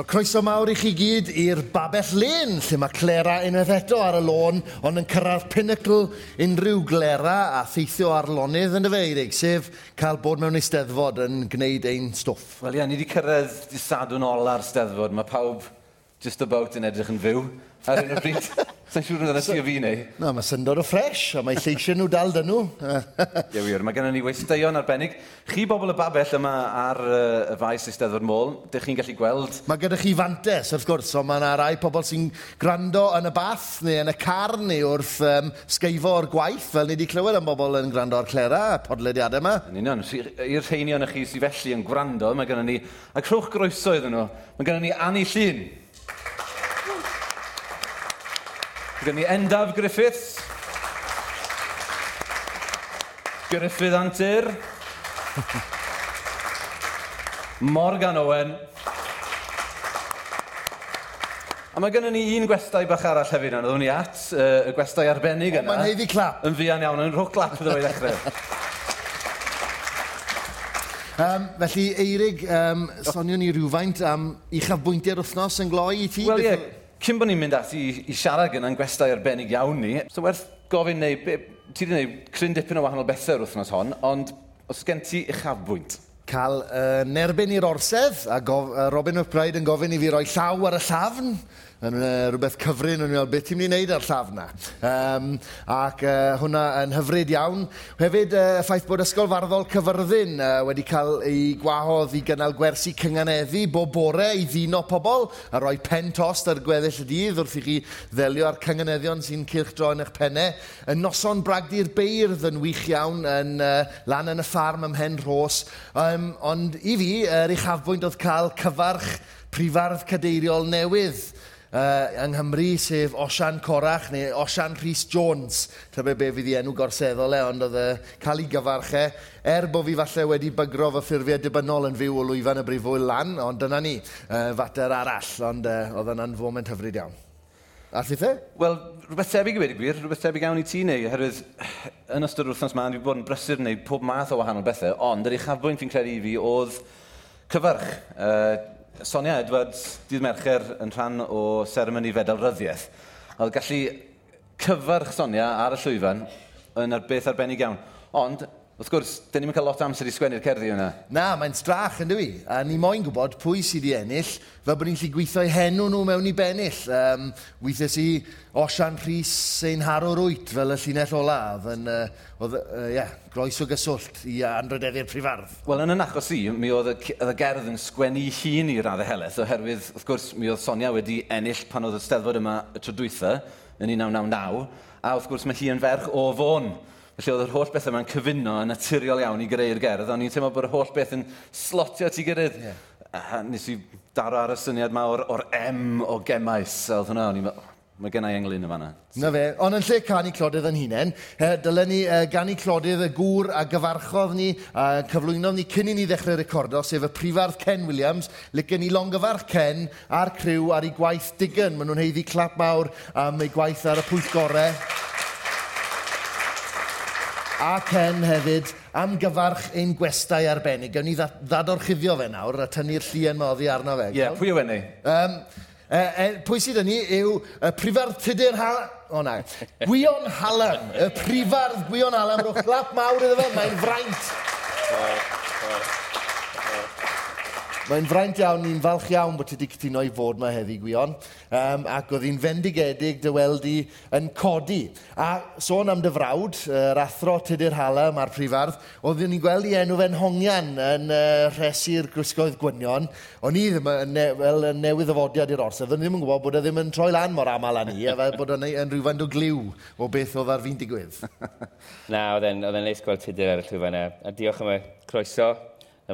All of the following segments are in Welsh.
Wel, croeso mawr i chi gyd i'r Babell Len, lle mae Clera unwaith eto ar y lôn, ond yn cyrraedd pinnacle unrhyw glera a theithio ar lonydd yn y feirig, sef cael bod mewn eisteddfod yn gwneud ein stwff. Wel, ia, ni wedi cyrraedd di sadwn ol ar steddfod. Mae pawb just about yn edrych yn fyw ar un o bryd. Sa'n siŵr yn dda fi neu? Na, mae syndod o ffres, a mae lleisio nhw dal dyn nhw. Ie wir, mae gennym ni weisteion arbennig. Chi bobl y babell yma ar uh, y faes Eisteddfod Môl, dych chi'n gallu gweld... Mae gyda chi fantes, wrth gwrs, ond mae yna rai pobl sy'n gwrando yn y bath neu yn y car neu wrth um, sgeifo o'r gwaith, fel ni wedi clywed am bobl yn gwrando o'r clera, a podlediadau yma. Yn union, i'r rheinion y chi sy'n felly yn gwrando, mae gennym ni... A crwch groeso iddyn nhw, mae gennym ni Annie Llyn. Gwyd ni Endaf Griffiths. Griffith Antur. Morgan Owen. A mae gennym ni un gwestai bach arall hefyd yna, ddwn ni at uh, y gwestai arbennig yna. Mae'n heiddi clap. Yn fian iawn, yn rhwg clap ydw i ddechrau. Um, felly, Eirig, um, sonio ni rhywfaint am uchafbwyntiau'r wythnos yn gloi i ti? Wel, ie, yeah, cyn bod ni'n mynd ati i, i siarad gyda'n gwestai arbennig iawn ni, so werth gofyn neu, be, ti wedi gwneud cryn dipyn o wahanol bethau yr wythnos hon, ond os gen ti uchafbwynt? Cael uh, nerbyn i'r orsedd, a gof, uh, Robin McBride yn gofyn i fi roi llaw ar y llafn, yn uh, rhywbeth cyfrin, yn meddwl beth ti'n mynd i wneud ar llafna. Um, ac uh, hwnna yn hyfryd iawn. Hefyd, y uh, ffaith bod Ysgol Farddol Cyfyrddin uh, wedi cael ei gwahodd i gynnal gwersi cynganeddu bob bore i ddino pobl a rhoi pen tost ar gweddill y dydd wrth i chi ddelio ar cynganeddion sy'n cilchdro yn eich pennau. Y noson bragdi'r beirdd yn wych iawn yn uh, lan yn y ffarm ym Mhen Rhos. Um, ond i fi, yr er uchafbwynt oedd cael cyfarch prifardd cadeiriol newydd uh, yng Nghymru, sef Osian Corach neu Osian Rhys Jones. Ta be be fydd i enw gorseddol e, ond oedd e cael ei gyfarchau. Er bod fi falle wedi bygro fy ffurfiau dibynnol yn fyw o lwyfan y brifwyl lan, ond dyna ni, uh, fater arall, ond uh, oedd yna'n foment hyfryd iawn. A thi fe? Wel, rhywbeth tebyg i wedi gwir, rhywbeth tebyg iawn i ti neu, oherwydd yn ystod yr wrthnos ma, fi bod yn brysur neu pob math o wahanol bethau, ond yr uchafbwynt fi'n credu i fi oedd cyfarch. Uh, Sonia Edwards, dydd Mercher, yn rhan o seremoni fedalryddiaeth. Oedd gallu cyfarch Sonia ar y llwyfan yn ar beth arbennig iawn. Ond, Wrth gwrs, dyn ni'n cael lot amser i sgwennu'r cerddi yna. Na, mae'n strach yn dwi. A ni moyn gwybod pwy sydd i ennill, fel bod ni'n lli gweithio eu henw nhw mewn i bennill. Um, weithio si Osian Rhys ein haro rwyt fel y llinell olaf. Yn, uh, oedd, uh, yeah, groes o gyswllt i anrydeddi'r prifardd. Wel, yn yn achos i, mi oedd y, oedd y gerdd yn sgwennu hun i raddau heleth, oherwydd, wrth gwrs, mi oedd Sonia wedi ennill pan oedd y steddfod yma y trodwytha yn 1999, a wrth gwrs mae hi yn ferch o fôn. Felly oedd yr holl beth yma'n cyfuno yn naturiol iawn i greu'r gerdd, ond ni'n teimlo bod yr holl beth yn slotio ti gyrraedd. Yeah. A nes i daro ar y syniad ma o'r, or M o gemais. A oedd hwnna, o'n i'n Mae gennau englyn yma na. Na fe, ond yn lle canu clodydd yn hunain, e, dylen ni e, uh, ganu clodydd y gŵr a gyfarchodd ni, a cyflwynodd ni cyn i ni ddechrau recordo, sef y prifardd Ken Williams, licen ni longyfarch Ken a'r criw ar ei gwaith digyn. Maen nhw'n heiddi clap mawr am ei gwaith ar y pwyth gorau a Ken hefyd am gyfarch ein gwestai arbennig. Gawn ni ddadorchuddio fe nawr a tynnu'r llien moddi arno fe. Ie, yeah, pwy yw enni? Um, e, e, pwy sydd yn ni yw y prifartidur hal... O na. Gwion Hallam. Y prifardd Gwion Hallam. Rwch lap mawr iddo fe. Mae'n fraint. Mae'n fraint iawn, ni'n falch iawn bod ti wedi cytuno i fod yma heddi gwion. Um, ac oedd hi'n fendigedig dy weld i yn codi. A sôn am dy frawd, yr athro Tudur Hala, mae'r prifardd, oedd ni'n gweld i enw fe'n hongian yn uh, rhesu'r gwisgoedd gwynion. O'n i ddim yn ne wel, newydd ofodiad i'r orsedd. O'n ddim yn gwybod bod e ddim yn troi lan mor aml â ni, a bod o'n yn rhywfaint o gliw o beth oedd ar fi'n digwydd. Na, oedd e'n neis gweld Tudur ar y llwyfan e. A diolch am y croeso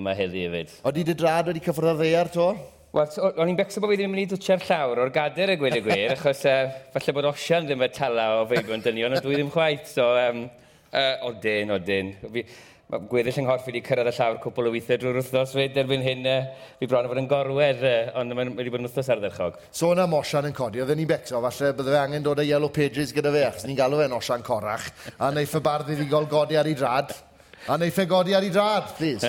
yma heddi hefyd. Oeddi dy drad wedi cyffwrdd ar ddeiar to? Wel, o'n i'n becso bod fi ddim yn mynd i dwtio'r llawr o'r gader y gwir y gwir, achos uh, falle bod osian ddim yn tala o feibion dyn ni, ond dwi ddim chwaith, so um, uh, odyn, odyn. Fi, Mae gweddill yng Nghorff wedi cyrraedd y llawr cwpl o weithiau drwy'r wythnos fyd erbyn hyn. Uh, fi bron o fod yn gorwedd, uh, ond mae'n wedi bod yn wythnos ardderchog. So yna Mosian yn codi, oedden ni'n becso, falle bydde fe angen dod â Yellow Pages gyda fe, achos ni'n galw fe'n Osian Corach, a wneud bardd i ddigol godi ar ei drad. A wneud fe godi ar ei drad, please.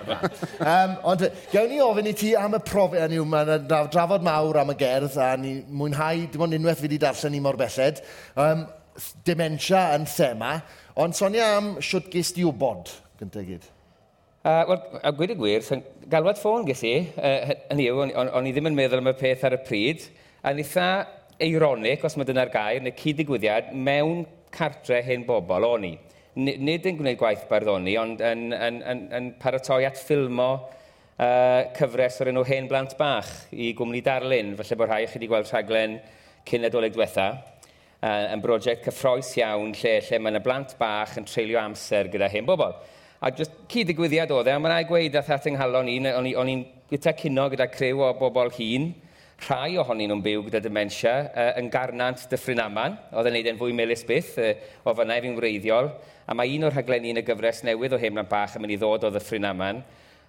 um, ond gawn ni ofyn i ti am y profiad, hynny yw, mae'n drafod mawr am y gerdd, a ni mwynhau, dim ond unwaith fi wedi darllen ni mor belled, um, dementia yn thema, ond sonia am siwt ges di wybod, gyntaf gyd. Uh, Wel, a gwyd y gwir, so, galwad ffôn ges i, uh, hynny yw, o'n i ddim yn meddwl am y peth ar y pryd, a nitha eironic, os mae dyna'r gair, neu cyd-digwyddiad, mewn cartre hen bobl o'n i nid yn gwneud gwaith barddoni, ond yn, yn, yn, yn paratoi at ffilmo uh, cyfres o'r enw Hen Blant Bach i gwmni Darlun. Felly bod rhai chi wedi gweld rhaglen cyn adolyg diwetha. Uh, yn brosiect cyffroes iawn lle, lle mae yna blant bach yn treulio amser gyda hen bobl. A just cyd digwyddiad oedd e, a mae'n rhaid gweud at at ynghalon ni, o'n i'n gyda cyno gyda crew o bobl hun, rhai ohonyn nhw'n byw gyda dementia, uh, yn garnant dyffryn aman, oedd yn neud e'n fwy melus byth, uh, o fyna fi'n wreiddiol, a mae un o'r rhaglenni yn y gyfres newydd o Hemlan Bach yn mynd i ddod o ddyffryn aman.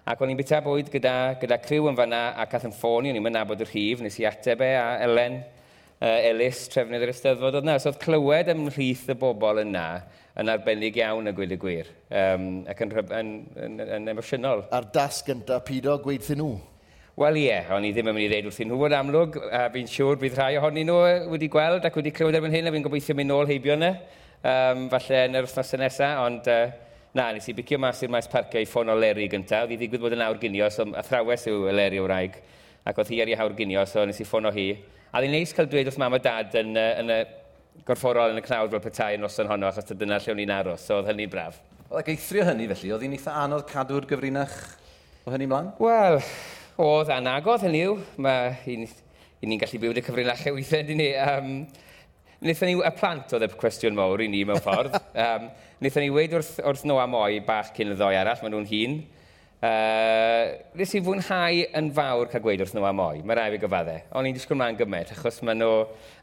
Ac o'n i'n bita bwyd gyda, gyda criw yn fanna a cath yn ffôn o'n i'n mynd yr rhif, nes i ateb e a Elen uh, Elis, trefnydd yr Eisteddfod oedd yna. So oedd clywed ymhlith y bobl yna yn arbennig iawn y gweud y gwir, um, ac yn, yn, yn, yn emosiynol. A'r das gyntaf pido gweithio nhw? Wel ie, yeah, o'n i ddim yn mynd i ddeud wrthyn nhw yn amlwg, a fi'n siŵr bydd rhai ohonyn nhw e, wedi gweld ac wedi clywed erbyn hyn, a fi'n gobeithio mynd nôl heibio yna um, falle yn yr wythnos nesaf, ond uh, na, nes i bicio mas i'r maes parcio i ffono Leri gyntaf. Oedd i ddigwydd bod yn awr ginio, so athrawes yw Leri o wraig, ac oedd hi ar ei hawr ginio, so nes i ffono hi. A ddi'n neis cael dweud wrth mam a dad yn, yn, yn gorfforol yn y cnawd fel petai yn noson honno, achos dyna lle o'n i'n aros, so oedd hynny'n braf. Ac eithrio hynny felly, oedd hi'n eitha anodd cadw'r gyfrinach o hynny mlaen? Wel, oedd anagodd hynny yw. Mae ni'n gallu byw yn y cyfrinachau e weithiau, dyn ni. Um, Wnaethon ni, y plant oedd y cwestiwn mawr i ni mewn ffordd. um, wnaethon ni wedi wrth, wrth nhw am oi bach cyn y ddoi arall, maen nhw'n hun. Uh, nes i fwynhau yn fawr cael gweud wrth nhw am oi. Mae rai fi gyfadde. O'n i'n disgwyl mlaen gymaint, achos maen nhw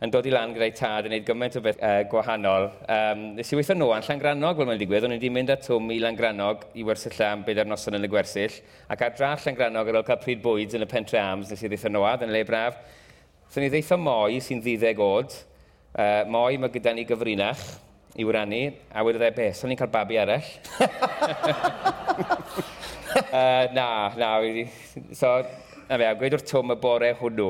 yn dod i lan gyda'i tad yn gwneud gymaint o beth uh, gwahanol. Um, nes i weithio nhw yn Llangranog fel mae'n digwydd. O'n i wedi mynd at twm i Llangranog i wersylla am beth ar noson yn y gwersyll. Ac ar dra Llangranog ar ôl cael pryd bwyd yn y pentre ams, nes i ddeithio nhw yn le braf. So ni ddeithio moi sy'n ddiddeg oed. Uh, moi, mae gyda ni gyfrinach i wrannu, a wedi dweud beth, sa'n ni'n cael babi arall. uh, na, na, wedi... So, na fe, a gweud wrth Tom y bore hwnnw.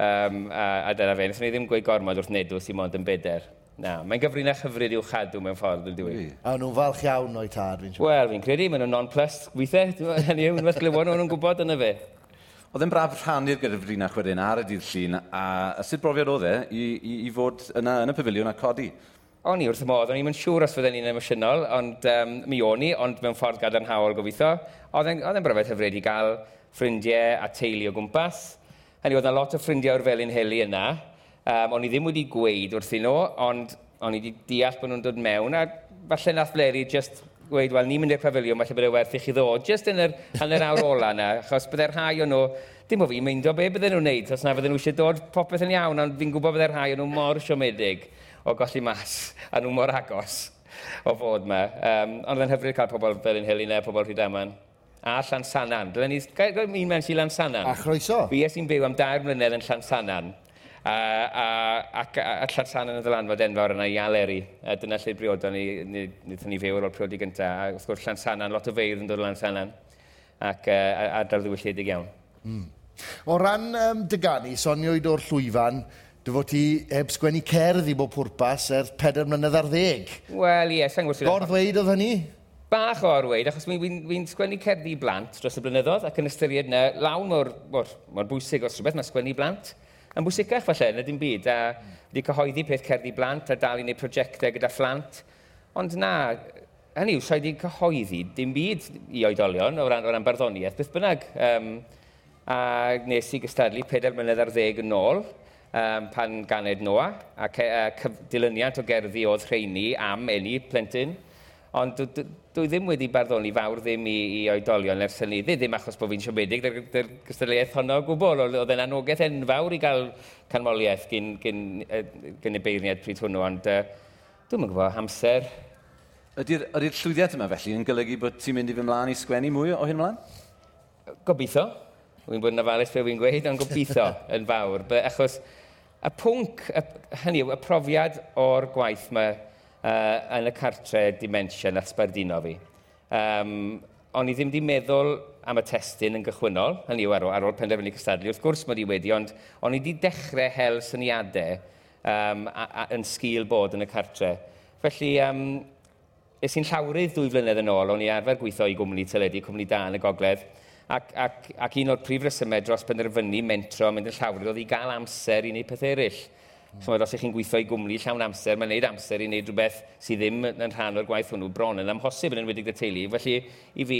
Um, a, a dyna fe, nes ni ddim gweud gormod wrth nedw sy'n mond yn beder. Na, mae'n gyfrinach hyfryd i'w chadw mewn ffordd, yn diwy. A nhw'n falch iawn o'i tad, fi'n siŵr. Wel, fi'n credu, maen nhw'n non-plus weithiau. Hynny yw, unwaith glywon nhw'n gwybod yna fe. Oedd e'n braf rhannu'r gyfrinach wedyn ar y dydd llun, a, a sut brofiad oedd e i, i, i fod yna yn y pafiliwn a codi? O'n i wrth y modd, o'n i'n siŵr os fydden ni'n emosiynol, ond um, mi o'n i, ond mewn ffordd gadarnhaol gobeithio. Oedd e'n brofiad hyfryd i gael ffrindiau a teulu o gwmpas. Hynny, oedd yna lot o ffrindiau o'r felin heli yna. Um, o'n i ddim wedi gweud wrthyn nhw, ond o'n i wedi deall bod nhw'n dod mewn, a falle nath Leri just gweud, wel, ni'n mynd i'r pafiliwn, falle bod e werth i chi ddod, just yn yr hanner awr ola yna, achos bydde'r rhai o'n nhw, dim o fi, meindo be bydden nhw'n neud, os na bydden nhw eisiau dod popeth yn iawn, ond fi'n gwybod bydde'r rhai o'n nhw mor siomedig o golli mas, a nhw mor agos o fod yma. Um, ond yn hyfryd cael pobl fel yn Helena, pobl rhyd aman. A Llansanan. Dylen ni... Gael un mewn si Llansanan. A chroeso. Fi es i'n byw am dair mlynedd yn Llansanan a, a, ac a, a llartan yn y ddylanfod enfawr yna i aleri. A dyna lle briodo ni, ni, ni ni fyw ar ôl priodi gyntaf. A wrth gwrs, Llansanan, lot o feidd yn dod o Llansanan. Ac uh, ardal ddiwylledig iawn. Mm. O ran um, dyganu, soniwyd o'r llwyfan, Dy fod ti heb sgwennu cerdd i bob pwrpas er 4 mlynedd ar ddeg. Wel, ie, yes, sa'n gwrs... Gorddweud oedd hynny? Bach o orweid, achos mi wy'n wy sgwennu cerddi i blant dros y blynyddoedd, ac yn ystyried yna, lawn mor, mor, mor bwysig os rhywbeth mae sgwennu blant yn bwysicach falle yn y dim byd, a wedi cyhoeddi peth cerddi blant a dal i wneud prosiectau gyda phlant. Ond na, hynny yw, rhaid i cyhoeddi dim byd i oedolion o ran, o ran barddoniaeth, beth bynnag. Um, a nes i gystadlu 4 mlynedd ar ddeg yn ôl, um, pan ganed Noa, e, a, a dilyniant o gerddi oedd rheini am eni plentyn. Ond dwi ddim wedi barddoni fawr ddim i, i oedolion ers hynny, ddim achos bod fi'n siomedig, dy'r dy gystadleuaeth honno o gwbl, oedd e'n anogaeth enfawr i gael canmoliaeth gyn, gyn, gyn y beirniad pryd hwnnw, ond uh, dwi'n gwybod, hamser. Ydy'r ydy, ydy llwyddiant yma felly yn golygu bod ti'n mynd i fy mlaen i sgwennu mwy o hyn mlaen? Gobeithio. Wy'n bod yn ofalus fe wy'n gweud, ond gobeithio yn fawr. But, achos y pwnc, y, hynny yw, y profiad o'r gwaith mae uh, yn y cartre dimensio na sbardino fi. Um, o'n i ddim wedi meddwl am y testyn yn gychwynnol, hynny yw ar, ar ôl penderfynu cystadlu, wrth gwrs mod i wedi, ond o'n i wedi dechrau hel syniadau um, a, a, yn sgil bod yn y cartre. Felly, um, es i'n llawrydd dwy flynedd yn ôl, o'n i arfer gweithio i gwmni teledu, cwmni da yn y gogledd, ac, ac, ac un o'r prif resymau dros penderfynu mentro, mynd yn llawrydd, oedd i gael amser i wneud pethau eraill. Hmm. Chymod, os ych chi'n gweithio i gwmni llawn amser, mae'n neud amser i wneud rhywbeth sydd ddim yn rhan o'r gwaith hwnnw bron yn amhosib yn enwedig y teulu. Felly, i fi,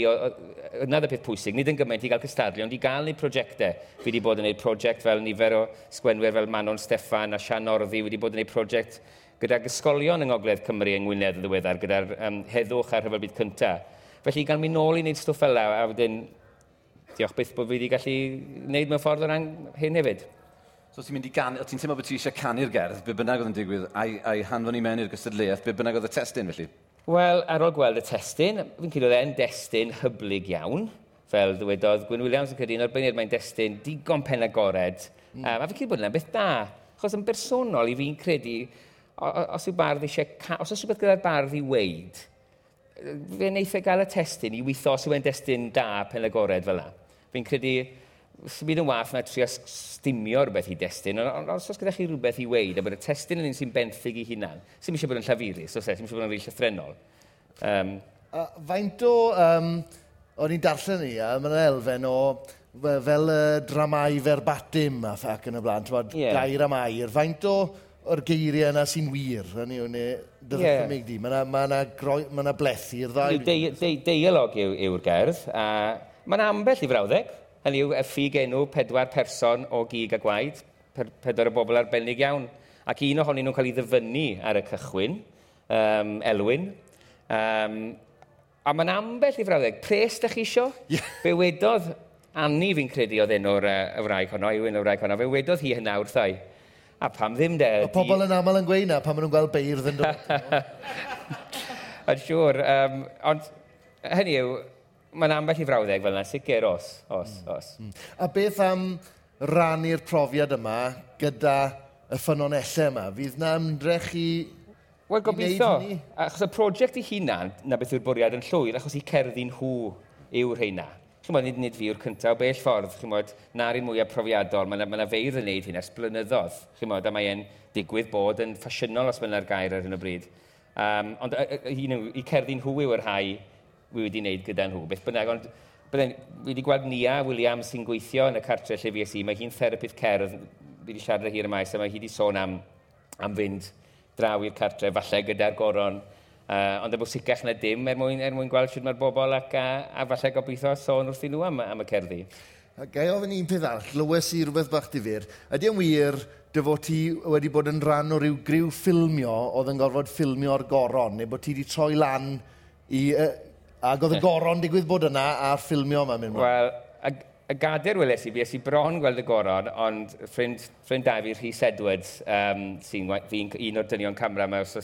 yna y peth pwysig, nid yn gymaint i gael cystadlu, ond i gael neu prosiectau. Fi wedi bod yn gwneud prosiect fel nifer o sgwenwyr fel Manon Steffan a Sian Orddi, wedi bod yn gwneud prosiect gyda'r ysgolion yng Ngogledd Cymru yng Ngwynedd yn ddiweddar, gyda'r um, heddwch a'r rhyfel byd cyntaf. Felly, gan mi nôl i wneud stwff fel la, a wedyn, diolch beth bod fi wedi gallu wneud mewn ffordd o ran hyn hefyd. So ti'n mynd i gan... O ti'n teimlo bod ti eisiau canu'r gerdd, be bynnag oedd yn digwydd, a'i, ai hanfon i mewn i'r gystadleuaeth, be bynnag oedd y testyn felly? Wel, ar ôl gweld y testyn, fi'n credu oedd e'n destyn hyblyg iawn. Fel ddywedodd Gwyn Williams yn credu, yn arbennig mae'n destyn digon pen agored. Mm. Um, a fi'n credu bod yna'n beth da. achos yn bersonol i fi'n credu, os yw bardd eisiau... Os oes rhywbeth gyda'r bardd i weid, fe wneithau e gael y testyn i weithio os yw e'n destyn da pen agored fel yna. Fi'n credu byd yn wath na trio stimio rhywbeth i destun, ond os oes gyda chi rhywbeth i weid, a bod y testun yn un sy'n benthyg i hunan, sy'n eisiau bod yn llafurus, os e, sy'n eisiau bod yn rhywbeth llythrenol. Um, a faint o, um, o'n i'n darllen ni, a mae'n elfen o fel, fel uh, dramau verbatim a ffac yn y blaen, ti'n yeah. gair am air, faint o o'r geiriau yna sy'n wir, yn yw, neu dyfodymig di. Mae yna ma, na, groi, ma na blethu i'r ddau. Deialog yw'r gerdd, a mae'n ambell i frawddeg, hynny yw effi enw pedwar person o gig a gwaed, pedwar o bobl arbennig iawn. Ac un ohonyn nhw'n cael ei ddyfynnu ar y cychwyn, um, Elwyn. Um, a mae'n ambell i frawddeg, pres da chi isio? Yeah. Fe wedodd Anni fi'n credu oedd enw'r uh, wraig honno, Iwyn y wraig honno, fe wedodd hi hynna wrthai. A pam ddim de... O pobl yn aml yn gweud na, pam maen nhw'n gweld beirdd yn dod. Yn siŵr, um, ond hynny yw, Mae'n ambell i frawddeg fel yna, sicr os, os, mm. os. Mm. A beth am rannu'r profiad yma gyda y ffynonellau yma? Fydd na ymdrech i Wel, gobeithio. Achos y prosiect i hunan, na beth yw'r bwriad yn llwyr, achos i cerddi nhw yw'r rheina. Chi'n bod, nid, nid fi yw'r cyntaf, o bell ffordd, chi'n bod, na'r un mwyaf profiadol, mae yna ma, feirdd yn neud hyn ers blynyddoedd, chi'n bod, a mae'n digwydd bod yn ffasiynol os mae'n ar gair ar hyn o bryd. Um, ond i, i, i cerddi nhw yw'r rhai wi wedi wneud gyda nhw. Beth bynnag, ond bydden, wi wedi gweld Nia Williams sy'n gweithio yn y cartre lle fi esi. Mae hi'n therapydd cerdd, fi wedi siarad â hi ar y maes, a mae hi wedi sôn am, am fynd draw i'r cartre, falle gyda'r goron. Uh, ond y bwysicach na dim er mwyn, er mwyn gweld sydd mae'r bobl ac a, a falle gobeithio sôn wrth i nhw am, am y cerddi. Gai ofyn un peth arall, lywes i rhywbeth bach difyr. Ydy yn wir dy fod ti wedi bod yn rhan o ryw griw ffilmio oedd yn gorfod ffilmio'r goron, neu bod ti wedi troi lan i, uh, Ac oedd y goron digwydd bod yna a'r ffilmio yma mynd. Wel, y, y gadair weles i, fi es i bron gweld y goron, ond ffrind, ffrind da fi, Rhys Edwards, um, sy'n un o'r dynion camera yma, os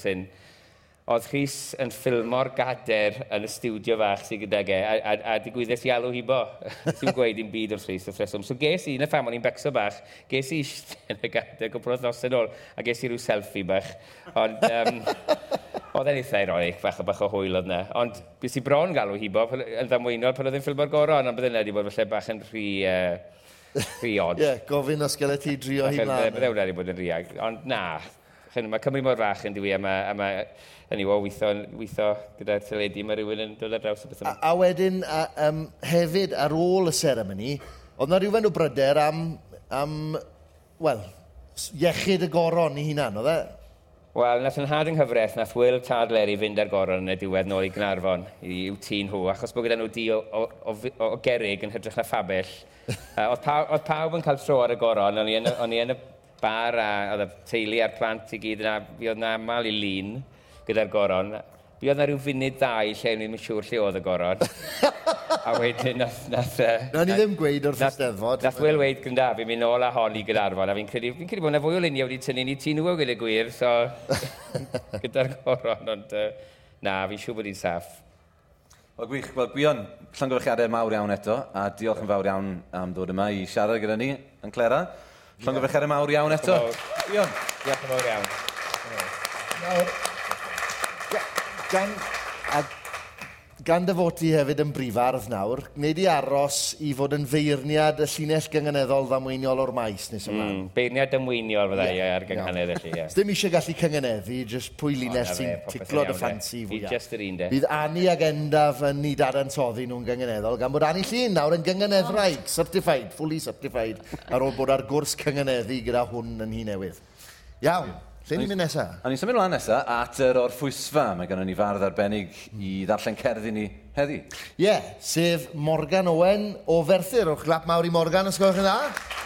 oedd Rhys yn ffilmo'r gader yn y stiwdio fach sy'n gyda ge, a, a, a digwyddus i alw hibo. Ti'n gweud i'n byd o'r Rhys o'r rheswm. So ges i, yn y ffam o'n i'n becso bach, ges i yn y gader, gwbl o ddos yn ôl, a ges i rhyw selfie bach. Ond, um, oedd e'n eitha ironic, bach o bach o hwyl oedd na. Ond, bys i bron galw hibo, yn ddamweinol pan oedd e'n ffilmo'r goron, ond bydd yna wedi bod falle bach yn rhy... Uh, rhy odd. Ie, yeah, gofyn os gael ti drio hi mlaen. Bydde e'n wedi bod yn rhiag, ond na. Chyn, mae Cymru mor fach yn diwy, a mae, a mae hynny o, weithio, weithio gyda'r teledu, mae rhywun yn dod ar draws y beth yma. A, a wedyn, a, um, hefyd ar ôl y seremoni, oedd na rhywun o bryder am, am wel, iechyd y goron i hunan, oedd e? Wel, nath yn had yng nghyfraith, nath Will Tad Leri fynd ar goron yn y diwedd nôl i Gnarfon, i yw tî nhw, achos bod gyda nhw di o, o, o, o gerig yn hytrach na ffabell. uh, oedd, pawb, oedd pawb yn cael tro ar y goron, o'n i yn, on i yn y bar a oedd y teulu a'r plant i gyd yna, fi oedd na mal i lun gyda'r goron. Fi oedd na rhyw funud ddau lle ni'n yn siŵr lle oedd y goron. a wedyn nath... nath e, uh, na ni ddim gweud wrth ysteddfod. Nath Will weid gynda, fi'n mynd nôl a hon i Gaernarfon, a fi'n credu, fi'n credu bod yna fwy o luniau wedi tynnu ni tîn nhw o gyda gwir, so gyda'r goron, ond uh, na, fi'n siŵr bod hi'n saff. Wel, gwych. Wel, Gwion, llongyfrchiadau mawr iawn eto, a diolch yn fawr iawn am dod yma i siarad gyda ni yn Clera. Llongyfrchiadau mawr iawn eto. Gwion. Diolch yn fawr iawn. Nawr, gan, a gan dy fod ti hefyd yn brifardd nawr, gwneud i aros i fod yn feirniad y llinell gyngeneddol ddamweiniol o'r maes nes yma. Mm, beirniad ymweiniol fydda i ar gynghanedd felly, ie. Ddim eisiau gallu cyngeneddu, jyst pwy linell sy'n ticlo dy ffansi fwyaf. Fi just yr un de. Bydd Ani ag Endaf yn ni darantoddi nhw'n gyngeneddol, gan bod Ani Llun nawr yn gyngeneddwraig, certified, fully certified, ar ôl bod ar gwrs cyngeneddu gyda hwn yn hi newydd. Iawn. Lle ni'n mynd nesaf? A ni'n symud mlaen nesaf at yr o'r ffwysfa. Mae gennym ni fardd arbennig i ddarllen cerddi ni heddi. Ie, yeah, sef Morgan Owen o Ferthyr. O'ch glap mawr i Morgan, os gwelwch yn dda?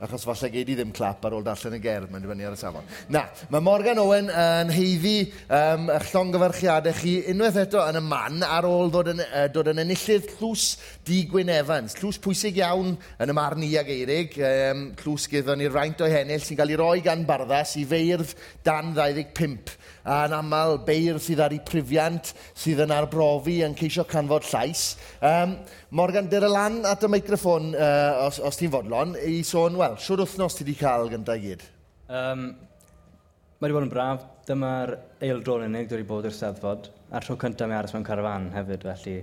achos falle gei di ddim clap ar ôl darllen y gerdd, mae'n dibynnu ar y safon. Na, mae Morgan Owen yn heiddi um, eich llongyfarchiadau chi unwaith eto yn y man ar ôl dod yn, uh, dod yn enillydd llws di Gwyn Evans. Llws pwysig iawn yn y marn i ag eirig, um, llws gyda ni'r raint o hennill sy'n cael ei roi gan barddas i feirdd dan 25 a'n aml beir sydd ar ei prifiant sydd yn arbrofi yn ceisio canfod llais. Um, Morgan, dyr y lan at y meicroffon, uh, os, os ti'n fodlon, i sôn, wel, siwr wythnos ti wedi cael gyda i gyd? Um, mae wedi bod yn braf. Dyma'r eildrol unig dwi wedi bod i'r Steddfod. A'r tro cyntaf mae aros mewn carafan hefyd, felly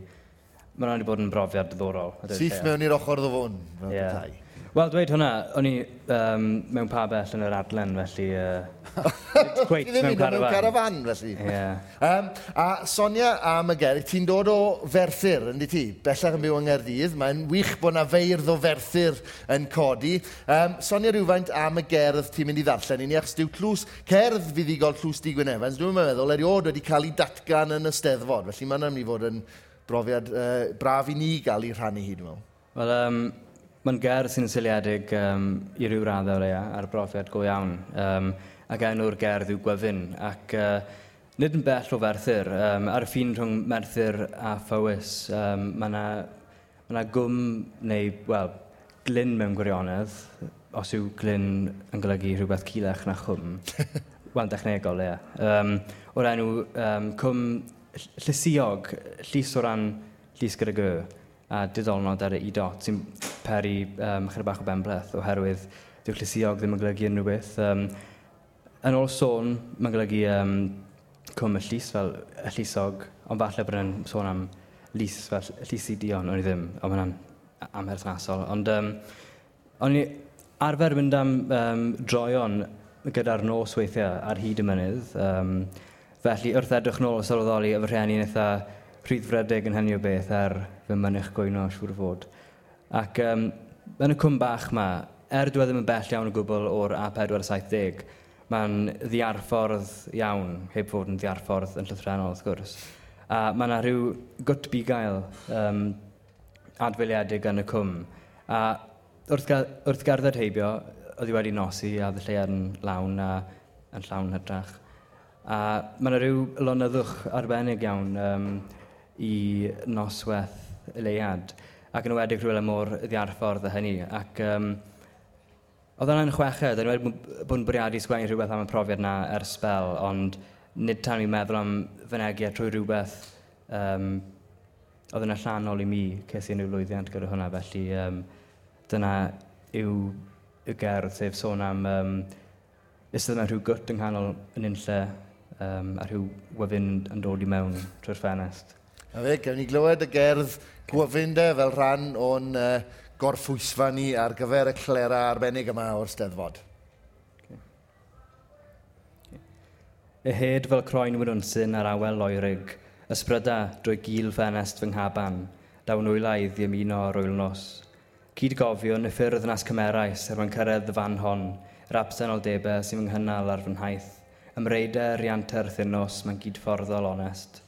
mae hwnna wedi bod yn brofiad diddorol. Syth mewn i'r ochr ddofwn. Ie. Yeah. Wel, dweud hwnna, o'n i um, mewn pa bell yn yr adlen, felly... Uh, Ti cweit mewn carafan. Mewn carafan, felly. Yeah. Um, a Sonia a Mageri, ti'n dod o Ferthyr, ynddi ti? Bellach yn byw yng Nghaerdydd. Mae'n wych bod yna feirdd o Ferthyr yn codi. Um, Sonia rhywfaint a Mygerdd ti'n mynd i ddarllen i ni, achos diw clws, cerdd fuddigol clws di Gwyn Evans, dwi'n meddwl, eriod wedi cael ei datgan yn y steddfod. Felly mae'n mynd i fod yn brofiad uh, braf i ni gael ei rhannu hi, dwi'n meddwl. Wel, um, Mae'n gerdd sy'n syliedig um, i ryw raddau o leia ar brofiad go iawn. Um, ac enw'r gerdd yw Gwefyn. Ac uh, nid yn bell o ferthyr. Um, ar y ffin rhwng Merthyr a Phywys, um, mae yna ma, na, ma gwm neu, wel, glyn mewn gwirionedd, os yw glyn yn golygu rhywbeth cilach na chwm. Wel, dechnegol, ie. Um, o'r enw um, cwm llysiog, llys o ran llys gyda gyr a diddolnod ar y i-dot sy'n peri um, chyda bach o benbleth oherwydd dyw llysiog ddim yn golygu unrhyw beth. Um, yn ôl sôn, mae'n golygu um, cwm y llys fel y llysog, ond falle bod yn sôn am lys fel llys i dion, o'n i ddim, ond mae'n amherthnasol. Ond um, o'n i arfer mynd am um, droion gyda'r nos weithiau ar hyd y mynydd. Um, felly wrth edrych nôl sylweddoli y fy rhieni eitha prydfredig yn hynny o beth ar fy mynych gwyno siŵr fod. Ac um, yn y cwm bach yma, er dwi e ddim yn bell iawn o gwbl o'r A470, mae'n ddiarffordd iawn, heb fod yn ddiarffordd yn llythrenol wrth gwrs. A mae yna rhyw gwt bugael um, adfeiliedig yn y cwm. A wrth, ga, wrth gerdded heibio, oedd i wedi nosi a fy llead yn lawn a yn llawn hydrach. A mae yna rhyw lonyddwch arbennig iawn. Um, i noswaith y leiad. Ac yn wedig rhywle mor ddiarffordd a hynny. Ac, um, Oedd hwnna'n chweched, yn wedi bod yn bwriadu sgwennu rhywbeth am y profiad yna ers spel, ond nid tan i'n meddwl am fynegiau trwy rhywbeth um, oedd yn allanol i mi ces i i'n lwyddiant gyda hwnna, felly um, dyna yw y gerdd, sef sôn am um, ystod mewn rhyw gwt yng nghanol yn unlle um, a rhyw wyfyn yn dod i mewn trwy'r ffenest. A fe, gawn ni glywed y gerdd gwyfynde fel rhan o'n uh, gorffwysfa ni ar gyfer y clera arbennig yma o'r steddfod. Okay. Y hed fel croen wynsyn ar awel loerig, ysbryda drwy gil ffenest fy nghaban, dawn wylaidd i ymuno ar wylnos. Cyd gofion y ffyrdd nas cymerais er mwyn cyrraedd y fan hon, yr absenoldebau sy'n fy nghynnal ar fy nhaith, ymreider i anterthynos mewn gydfforddol onest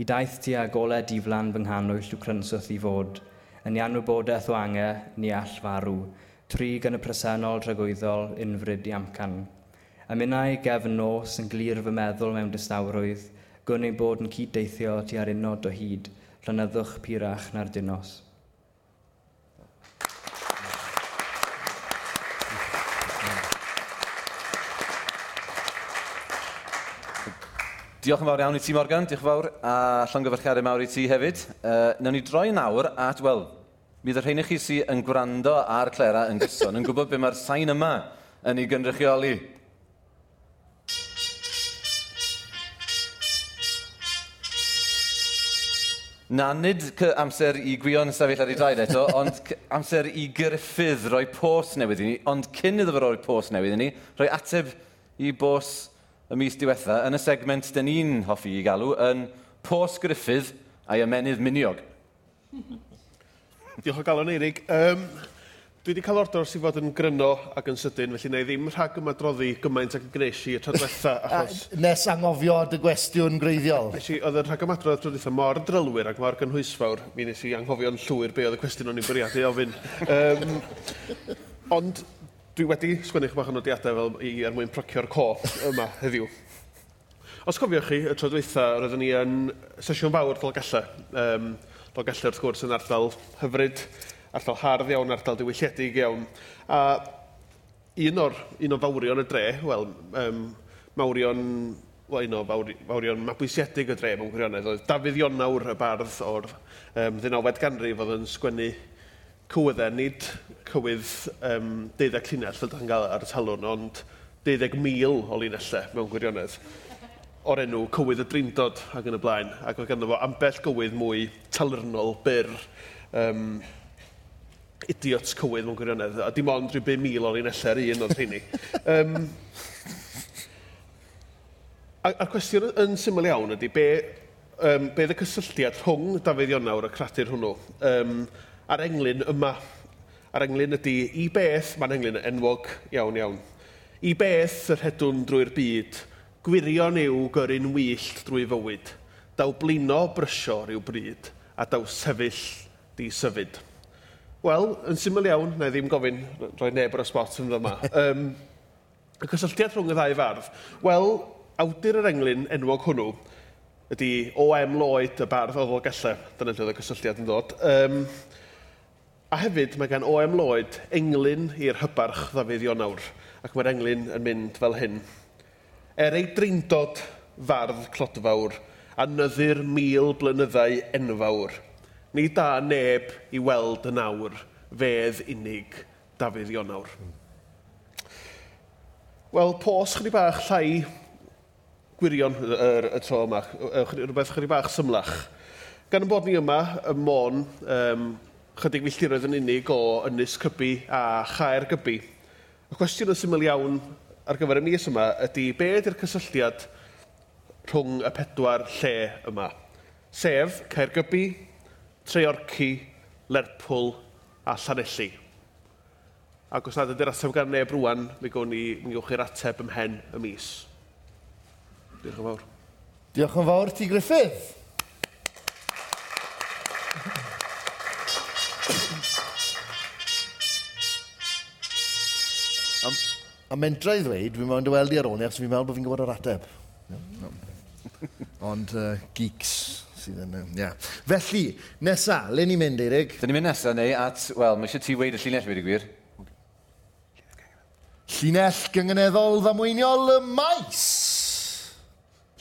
i daith ti a golau diflan fy nghanwyll yw crynswth i fod, yn ei anwybodaeth o angen ni all farw, trig yn y presennol dragwyddol unfryd i amcan. A minnau gefn nos yn glir fy meddwl mewn distawrwydd, gwn ei bod yn cyd-deithio ti ar unod o hyd, rhynyddwch pirach na'r dinos.' Diolch yn fawr iawn i ti, Morgan. Diolch yn fawr. A llongyfarchiadau mawr i ti hefyd. Uh, nawn ni droi nawr at, wel, mi ddod rhain i chi sydd yn gwrando ar Clera yn gyson yn gwybod be mae'r sain yma yn ei gynrychioli. Na, nid amser i gwion sefyll ar ei draed eto, ond amser i gyrffydd roi post newydd i ni. Ond cyn iddo fo roi post newydd i ni, rhoi ateb i bos y mis diwetha yn y segment dyn ni'n hoffi i galw yn Pors Griffith a'i ymenydd miniog. Diolch o galon, Eirig. Um, dwi wedi cael ordor sydd fod yn gryno ac yn sydyn, felly neu ddim rhag yma droddi gymaint ac yn gwneud i y trodwetha. Achos... Nes angofio dy gwestiwn greiddiol. Nes i, oedd yn rhag ymadrodd y trodwetha mor drylwyr ac mor gynhwysfawr, mi nes i anghofio'n llwyr be oedd y cwestiwn o'n i'n bwriadu ofyn. Um, ond dwi wedi sgwennu chi bach o nodiadau fel i er mwyn procio'r cop yma heddiw. Os cofiwch chi, y tro dweitha, roeddwn ni yn sesiwn fawr Dolgella. Um, Dolgella, wrth gwrs, yn ardal hyfryd, ardal hardd iawn, ardal diwylliedig iawn. A un o'r, un o fawrion y dre, wel, um, mawrion wel, un o fawri, fawrion mabwysiedig y dre mewn gwirionedd, oedd Dafydd Ionawr, y bardd o'r um, 19 ganrif, oedd yn sgwennu cywyddau, nid cywydd um, deuddeg llinell fel dyn gael ar y talwn, ond deuddeg mil o linellau mewn gwirionedd o'r enw cywydd y drindod ac yn y blaen, ac oedd ganddo fo ambell gywydd mwy talyrnol, byr, um, idiots cywydd mewn gwirionedd, a dim ond rhyw 5,000 o linellau ar un oedd rheini. um, a'r cwestiwn yn syml iawn ydy, be, um, be y cysylltiad rhwng Dafydd Ionawr a cradur hwnnw? Um, a'r englyn yma. A'r englyn ydy i beth, mae'n englyn enwog iawn iawn, i beth yr hedwn drwy'r byd, gwirion yw gyrru'n wyllt drwy fywyd, daw blino brysio rhyw bryd, a daw sefyll di syfyd. Wel, yn syml iawn, na i ddim gofyn, rhoi neb ar y spot yn yma. Um, y cysylltiad rhwng y ddau fardd. Wel, awdur yr englyn enwog hwnnw ydy O.M. Lloyd, y bardd oedd o gallai. Dyna lle oedd y cysylltiad yn dod. Um, A hefyd mae gan O.M. Lloyd englyn i'r hybarch ddafydd Ionawr, ac mae'r englyn yn mynd fel hyn. Er ei dreindod fardd clodfawr, a nyddur mil blynyddau enfawr, ni da neb i weld yn awr, fedd unig dafydd Ionawr. Wel, pos chyddi bach llai gwirion y, y, y tro yma, rhywbeth chyddi bach symlach. Gan y bod ni yma, y môn, um, chydig filltiroedd yn unig o Ynys Cybi a Chaer Gybi. Y cwestiwn yn syml iawn ar gyfer y mis yma ydy be ydy'r cysylltiad rhwng y pedwar lle yma? Sef Caergybi, Treorci, Lerpwl a Llanelli. Ac os nad ydy'r ateb gan neb rwan, mi gwn ni, mi gawch chi'r ateb ymhen y mis. Diolch yn fawr. Diolch yn fawr, ti Griffith. Ond mentra i ddweud, fi'n mynd i weld i ar ôl ni, achos fi'n meddwl bod fi'n gwybod yr ateb. No. No. Ond uh, geeks sydd yn... Yeah. Felly, nesa, le ni'n mynd, Eirig? Da ni'n mynd nesa, neu at... Wel, mae eisiau ti weid y llinell, wedi gwir. Llinell gyngeneddol ddamweiniol y maes.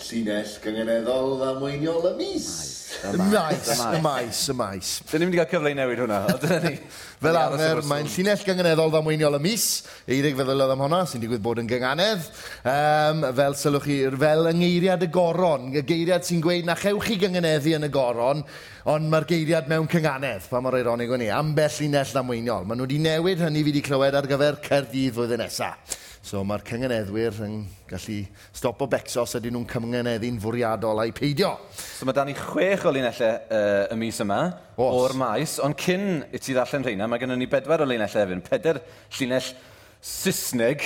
Llinell gyngeneddol ddamweiniol y mis. Maes. Y maes, y maes, y maes. Dyn ni'n mynd i gael cyfle i newid hwnna. ni. Fel arfer, mae'n llinell gyngeneddol ddamweiniol y mis. Eirig feddylodd am hwnna, sy'n digwydd bod yn gynganedd. Um, fel sylwch chi, fel yngeiriad y goron. Y geiriad sy'n gweud na chewch chi gyngeneddu yn y goron, ond mae'r geiriad mewn cynganedd, pa mor ironig o'n i. Ambell llinell ddamweiniol. Maen nhw wedi newid hynny fi wedi clywed ar gyfer Cerdydd flwyddyn nesaf. So mae'r cyngeneddwyr yn gallu stopo becso os ydyn nhw'n cyngeneddu'n fwriadol a'i peidio. So mae dan ni chwech o linellau uh, y mis yma Os. o'r maes, ond cyn i ti ddarllen rheina, mae gennym ni bedwar o linellau hefyd, peder llinell Saesneg,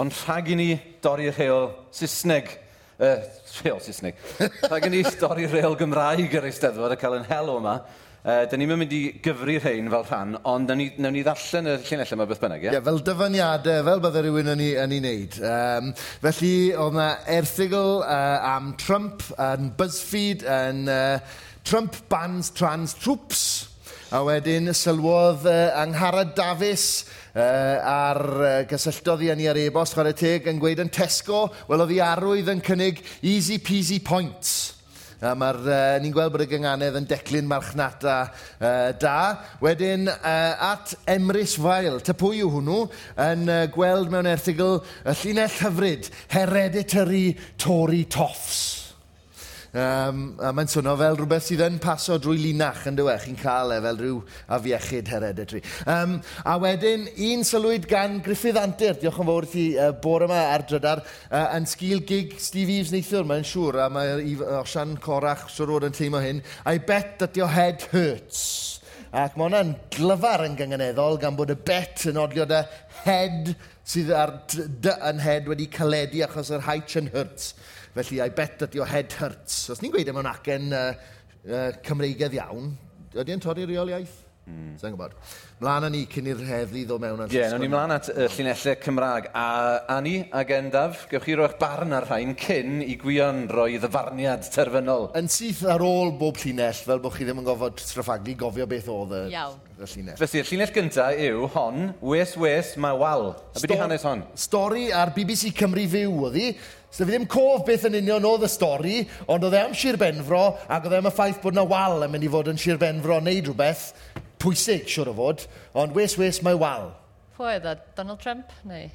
ond rhag i ni dorri rheol Saesneg. Uh, rheol Saesneg. Rhag i ni dorri rheol Gymraeg yr Eisteddfod a cael yn helo yma. Uh, da ni'n mynd i gyfri rhain fel rhan, ond na ni, na ni ddarllen y llinellau yma beth bynnag, ie? Yeah? yeah, fel dyfyniadau, fel bydde rhywun yn ei, yn ei wneud. Um, felly, oedd yna erthigol uh, am Trump yn BuzzFeed yn uh, Trump bans trans troops. A wedyn sylwodd uh, Angharad Davies uh, ar uh, gysylltodd i yn ar e-bost chwarae teg yn gweud yn Tesco, wel oedd i arwydd yn cynnig easy peasy points A Mae'r uh, ni'n gweld bod y gynganedd yn declyn marchnata uh, da. Wedyn, uh, at Emrys Fael, ta pwy yw hwnnw, yn uh, gweld mewn erthigl y llinell hyfryd, hereditary Tory toffs. Um, a mae'n swnio fel rhywbeth sydd yn paso drwy linach yn dywech. Chi'n cael e fel rhyw afiechyd hereditary. Um, a wedyn, un sylwyd gan Griffith Antur. Diolch yn fawr i ti uh, bore yma ar drydar. Uh, yn sgil gig Steve Eves neithiwr, mae'n siŵr. A mae Osian Corach siwr oed yn teimlo hyn. I bet that your head hurts. Ac mae hwnna'n glyfar yn gyngeneddol gan bod y bet yn odlio dy head sydd ar dy yn head wedi caledu achos yr haich yn hurts. Felly, I bet that your head hurts. Os ni'n gweud e mewn acen uh, uh, Cymreigedd iawn, ydy e'n torri reoliaeth? Mm. Sa'n gwybod. Mlaen â ni cyn i'r heddlu ddod mewn. Ie, yeah, ni mlaen at y uh, llinellau Cymraeg. A Ani a Gendaf, gewch chi roi'ch barn ar rhain cyn i gwion roi ddyfarniad terfynol. Yn syth ar ôl bob llinell, fel bod chi ddim yn gofod straffaglu gofio beth oedd y, y llinell. Felly, y llinell gyntaf yw hon, wes wes mae wal. A beth di hanes hon? Stori ar BBC Cymru Fyw oedd hi. So fi ddim cof beth yn union oedd y stori, ond oedd e am Sir Benfro, ac oedd e am y ffaith bod yna wal yn mynd i fod yn Sir Benfro wneud rhywbeth pwysig, siwr o fod, ond wes wes mae wal. Pwy oedd o, Donald Trump? Neu?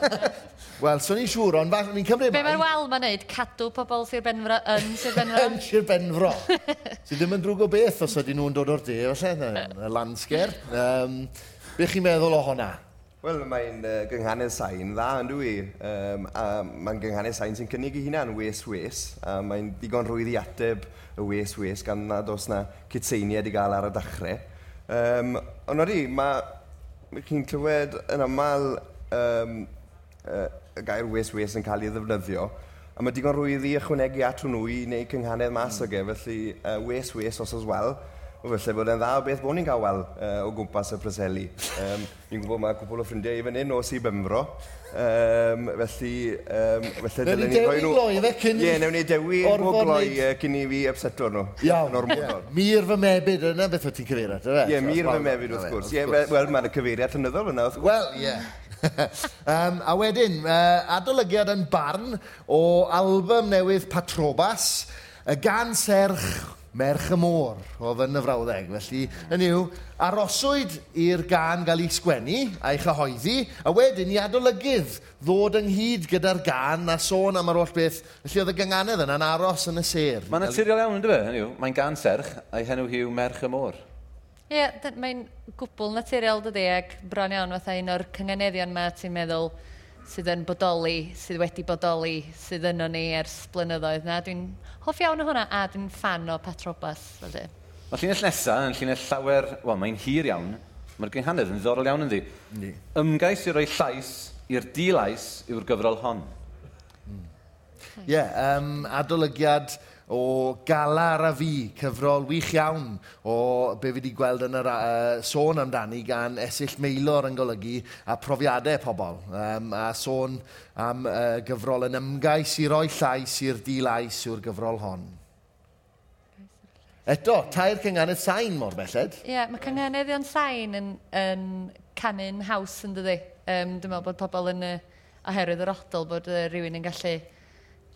Wel, swn i'n siŵr, ond fath, ni'n cymryd Be mae'r wal ma'n neud? Cadw pobl Sir Benfro yn Sir Benfro? yn Sir Benfro. Sydd ddim yn drwg o beth os ydy nhw'n dod o'r de, falle, y landsger. Um, be chi'n meddwl o hwnna? Wel, mae'n uh, gynghanedd sain dda, yn dwi. Um, a mae'n gynghanedd sain sy'n cynnig i huna'n wes-wes. A mae'n digon rwydd i ateb y wes-wes gan nad oes na cytseiniad i gael ar y dachrau. Um, ond oeddi, mae chi'n clywed yn aml um, uh, y gair wes-wes yn cael ei ddefnyddio. A mae digon rwydd i ychwanegu at hwnnw i wneud cynghanedd mas mm. o ge, felly uh, wes-wes os oes wel felly bod e'n dda o beth bod ni'n cael wel uh, o gwmpas y preseli. Um, ni'n gwybod mae cwpl o ffrindiau i fyny hyn o Sir Benfro. Um, felly, um, felly dylen ni rhoi nhw... Gloi, fe, cyn Ie, newn ni dewi o gloi uh, cyn i fi upseto nhw. Iawn. Yeah. Mir fy mebyd yna beth o ti'n cyfeiriad. Ie, mir fy mebyd wrth gwrs. Ie, wel, mae'n y cyfeiriad hynyddol yna wrth gwrs. Wel, ie. um, a wedyn, uh, adolygiad yn barn o album newydd Patrobas, y gan serch Merch y Môr oedd yn y frawddeg. Felly, yn yw, aroswyd i'r gan gael ei sgwennu a'i chyhoeddi, a wedyn i adolygydd ddod ynghyd gyda'r gan a sôn am yr holl beth. Felly oedd y gynganedd yna'n aros yn y ser. Mae'n naturiol iawn, ynddo fe, yn yw? Mae'n gan serch a'i henw hiw Merch y Môr. Ie, yeah, mae'n gwbl naturiol dydy ac bron iawn fatha un o'r cynganeddion yma ti'n meddwl, sydd yn bodoli, sydd wedi bodoli, sydd yno ni ers blynyddoedd na. Dwi'n hoff iawn o hwnna a dwi'n fan o Petrobas. Felly. Mae llinell nesaf yn llinell llawer, wel mae'n hir iawn, mae'r gynghanedd yn ddorol iawn ynddi. Ni. Ymgais i roi llais i'r dilais yw'r gyfrol hon. Hmm. Ie, mm. yeah, um, adolygiad o galar a fi, cyfrol wych iawn o be fi wedi gweld yn yr uh, sôn amdani gan esill meilor yn golygu a profiadau pobl. Um, a sôn am uh, gyfrol yn ymgais i roi llais i'r dilais yw'r gyfrol hon. Eto, tair cynganedd sain mor belled. Ie, yeah, mae cynganeddion sain yn, yn canu'n haws yn dydi. Um, dwi'n meddwl bod pobl yn, uh, oherwydd yr odol bod uh, rhywun yn gallu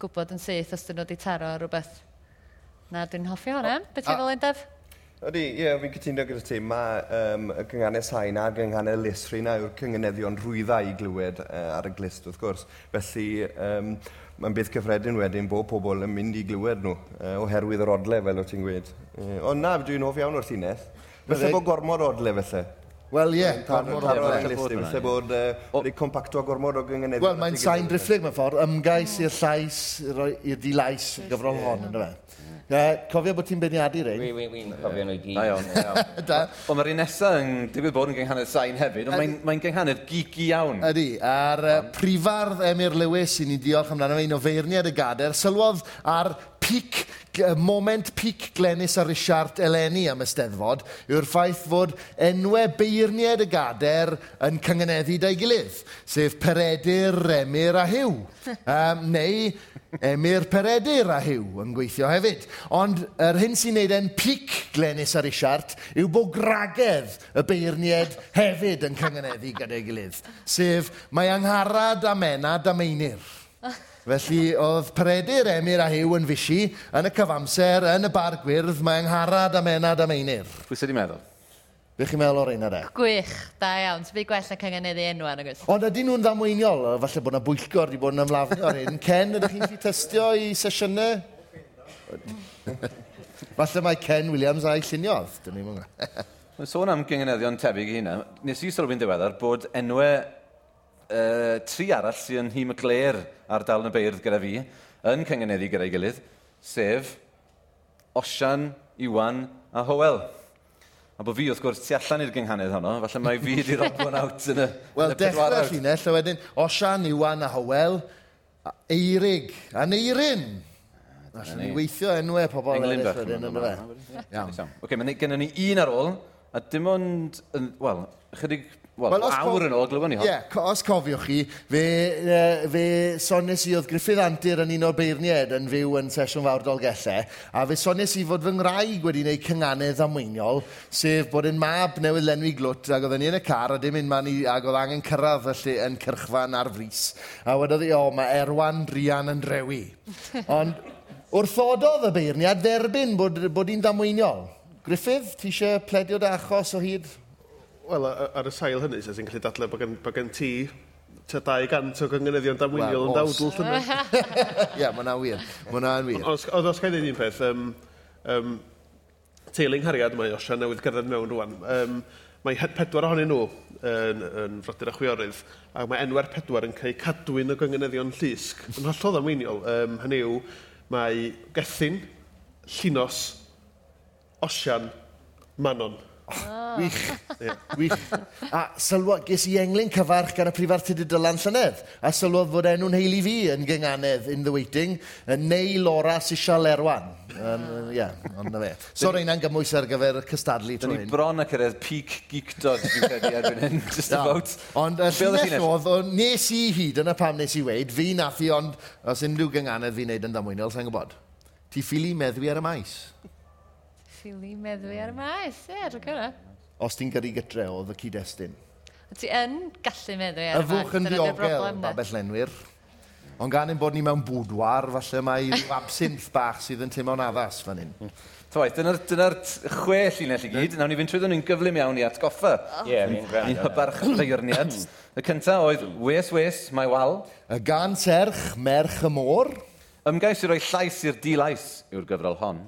gwybod yn syth os dyn nhw wedi taro rhywbeth. Na, dwi'n hoffi hwnna. Beth ti'n fel un, Def? Ydy, ie, yeah, fi'n cytuno gyda ti. Mae um, y gynghanau sain a'r gynghanau lisri na yw'r cyngeneddion rwyddau i glywed uh, ar y glist, wrth gwrs. Felly, um, mae'n bydd cyffredin wedyn bod pobl yn mynd i glywed nhw, uh, oherwydd yr odle, fel o ti'n gweud. Uh, ond na, dwi'n hoff iawn o'r llinell. Felly bod gormod odle, felly. Wel, ie. Felly bod wedi compacto gormod o gyngen Wel, mae'n sain drifflig mewn ffordd, ymgais mm. i'r llais, i'r dilais gyfrol hon, ynddo fe. Cofio bod ti'n beirniadu, Rein? Wi, wi, wi'n cofio nhw i gyd. Da iawn. da Ond mae'r un nesaf yn digwydd bod yn gynghanedd sain hefyd, ond mae'n gynghanedd gigi iawn. Ydy, a'r prifardd Emyr Lewis i ni diolch amdano fe, un o feirniad y gader, sylwodd ar pic, moment pic Glenis a Richard Eleni am ysteddfod yw'r ffaith fod enwau beirniad y gader yn cyngeneddu da'i gilydd, sef Peredur, Emyr a Hiw. Um, neu Emyr Peredur a Hiw yn gweithio hefyd. Ond yr hyn sy'n neud yn pic Glenis a Richard yw bod gragedd y beirniad hefyd yn cyngeneddu gyda'i gilydd, sef mae angharad a menad am meinir. Felly oedd Peredur, Emyr a Hyw yn fysi yn y cyfamser, yn y bar gwyrdd, mae angharad am enad am einir. Pwy sydd wedi meddwl? Be chi'n meddwl o'r un ar e? Gwych, da iawn. Ti'n byd gwell na cyngeneddu enwau yn y Ond ydy nhw'n ddamweiniol? Falle bod yna bwyllgor wedi bod yn ymlafnio ar hyn. Ken, ydych chi'n gallu testio i sesiynau? Falle mae Ken Williams a'i lluniodd. Dyn ni'n mwyn. Sôn am gyngeneddion tebyg i hynna, nes i sylwi'n diweddar bod enwau uh, tri arall sy'n yn hym y gler ar dal yn y beirdd gyda fi, yn cyngeneddi gyda'i gilydd, sef Osian, Iwan a Howell. A bod fi, wrth gwrs, tu allan i'r gynghanedd honno, falle mae fi wedi rob one out yn y Wel, dechrau y llinell, a wedyn Osian, Iwan a Howell, a Eirig, a Neirin. Allen ni weithio enwau pobl eraill wedyn yn y fe. Iawn. Oce, okay, mae gennym ni un ar ôl, a dim ond, wel, chydig Wel, well, awr yn ôl, glywon ni hon. Ie, yeah, os cofiwch chi, fe, uh, fe sones i oedd Griffith Antur yn un o Beirniad yn fyw yn sesiwn fawr dolgellau, a fe sones i fod fy ngraig wedi gwneud cynganau ddamweiniol, sef bod yn mab newydd lenwi glwt, ac oedden ni yn y car, a dim un man i, ac oedd angen cyrraedd felly yn cyrchfan ar frys. A wedodd i, o, mae Erwan Rian yn drewi. Ond wrthododd y beirniad dderbyn bod, bod hi'n ddamweiniol. Griffith, ti eisiau pledio dy achos o hyd? Wel, ar y sail hynny, sy'n gallu dadle bod gen, bod gen ti ta 200 o gyngenyddion damwyniol yn dawdl llynedd. Ie, mae na wir. Mae na yn wir. Oedd os gael ei un peth, um, um, teiling hariad mae osian newydd gyrraedd mewn rwan. Um, mae pedwar ohonyn nhw yn, yn frodyr a chwiorydd, a mae enwer pedwar yn cael cadwyn o gyngenyddion llysg. Yn hollol ddamweiniol, um, hynny yw, mae Gethin, Llinos, Osian, Manon. Oh. Wych. Yeah. Wych. A sylwad, ges i englyn cyfarch gan y prifartyd y Dylan Llynedd. A sylwad fod enw'n heili fi yn gynganedd in the waiting. Neu Laura Sisial Erwan. Ah. Ie, yeah, ond na fe. So rhain gymwys ar gyfer cystadlu trwy hyn. Ni bron ac yr peak geekdod dwi'n credu erbyn hyn. Just yeah. about. Ond y llinell oedd, nes i hyd, yna pam nes i weid, fi nath i, ond os unrhyw gynganedd fi'n neud yn damwynol, sa'n gwybod. Ti ffili meddwi ar y maes ffili meddwi ar y maes, ie, dwi'n cyrra. Os ti'n gyrru gytre oedd y cyd-destun? Ti yn gallu meddwi ar y maes. Y fwch yn ddiogel, babell lenwyr. Ond gan ein bod ni mewn bwdwar, falle mae rhyw absinth bach sydd yn teimlo'n addas fan hyn. Hmm. Toedd, dyna'r dyna chwe llinell i gyd. Nawr ni fynd trwy nhw'n gyflym iawn i atgoffa. Ie, mi'n gweld. Ni'n barch leirniad. Y cyntaf oedd, wes, wes, mae wal. Y gan serch, merch y môr. Ymgais i roi llais i'r dilais yw'r gyfrol hon.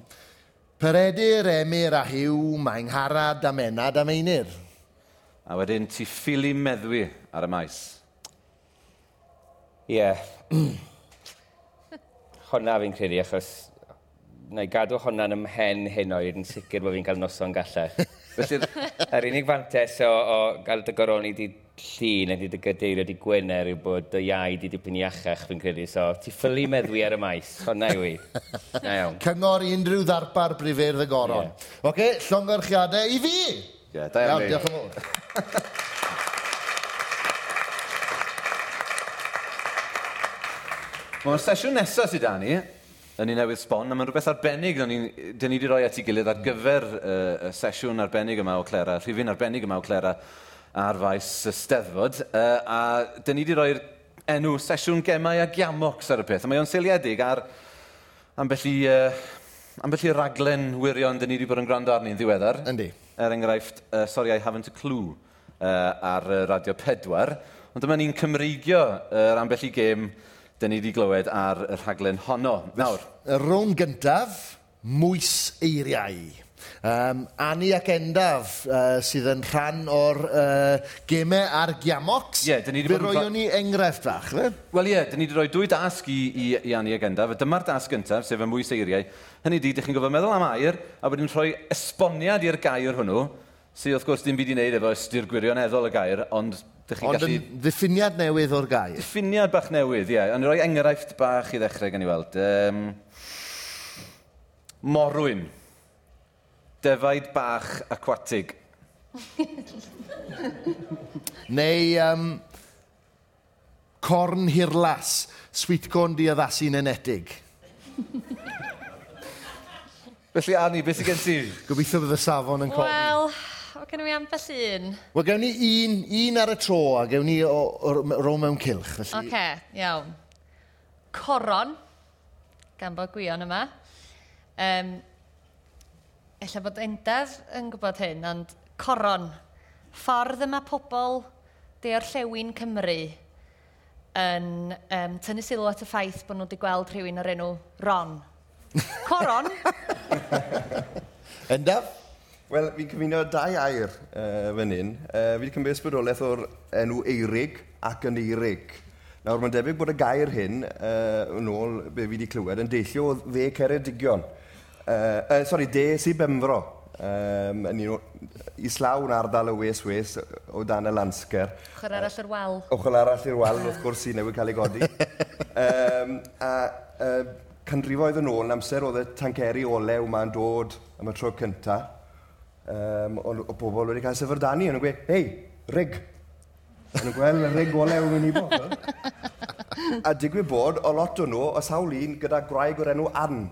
Peredur, emir a hiw, mae'n harad a menad a meinir. A wedyn ti ffili meddwi ar y maes. Ie. Yeah. honna fi'n credu, achos na i gadw hwnna'n ymhen hyn oed yn sicr bod fi'n cael noson gallach. Felly, yr unig fantes o, o gael dy goroni di llun ydy dy gadeiriad di Gwener yw bod dy iau di dipyn iachach fi'n credu. So, ti ffylu meddwi ar y maes. Hwna yw i. Na iawn. Cyngor i unrhyw ddarpar brifeirdd y goron. Ie. Oce, okay, llongorchiadau i fi! Ie, yeah, da iawn. Diolch yn fawr. Mae'r sesiwn nesaf sydd da ni, yn un newydd sbon, a mae'n rhywbeth arbennig dyn ni wedi rhoi at ei gilydd ar gyfer y uh, sesiwn arbennig yma o Clera, rhifin arbennig yma o Clera, ar faes y steddfod, uh, a dyn ni wedi rhoi'r enw sesiwn gemau a giamocs ar y peth. A mae o'n seiliedig ar ambell i, uh, ambell i raglen wirion dyn ni wedi bod yn gwrando arni'n ddiweddar. Yndi. Er enghraifft, uh, sorry I haven't a clue uh, ar uh, Radio 4. Ond dyma ni'n cymreigio yr uh, ambell i gêm dyn ni wedi glywed ar y rhaglen honno. Nawr. Y rown gyntaf, mwys eiriau. Um, Ani ac Endaf uh, sydd yn rhan o'r uh, gemau ar Giamox. Ie, yeah, dyn ni wedi bod... Fe roion ni enghraifft fach, fe? Wel ie, yeah, dyn ni wedi rhoi dwy dasg i, i, i Ani ac Endaf. Dyma'r dasg gyntaf, sef y mwy seiriau. Hynny di, ydych chi'n gofod meddwl am air, a wedyn rhoi esboniad i'r gair hwnnw, sydd wrth gwrs dim byd i wneud efo ystyr gwirioneddol y gair, ond Dych Ond gallu... yn ddiffiniad newydd o'r gair. Diffiniad bach newydd, ie. Yeah. Ond rhoi enghraifft bach i ddechrau gan i weld. Um, morwyn. Defaid bach aquatig. Neu um, corn hirlas, sweetcorn diaddasu'n nenedig. Felly, Annie, beth sy'n gen ti? Gobeithio bydd y safon yn cofi. Wel, o gen i ambell un. Wel, gewn ni un, un ar y tro a gewn ni o, o, ro mewn cilch. Felly... Oce, okay, iawn. Coron, gan bod gwion yma. Um, ella bod endaf yn gwybod hyn, ond coron, ffordd yma pobl de o'r deorllewin Cymru yn um, tynnu sylw at y ffaith bod nhw wedi gweld rhywun o'r enw Ron. Coron! Endaf? Wel, fi'n cyfuno dau air uh, fan hyn. Uh, fi'n cymryd ysbrydolaeth o'r enw Eirig ac yn Eirig. Nawr, mae'n debyg bod y gair hyn, uh, yn ôl be fi wedi clywed, yn deillio o dde Ceredigion. Uh, uh, sorry, de i Benfro, um, yn un islawn ardal y Wes Wes o dan y Lansger. Ochr arall i'r wal. Ochr arall i'r wal, wrth gwrs, i newid cael ei godi. um, a uh, canrifoedd yn ôl, yn amser oedd y tanceri olew ma'n dod am y tro cyntaf, um, o, o bobl wedi cael syfrdani, yn y gwe, hei, rig. Yn y gweld, y rig olew yn ei bod. a digwydd bod, o lot o nhw, o sawl un gyda graig o'r enw Ann.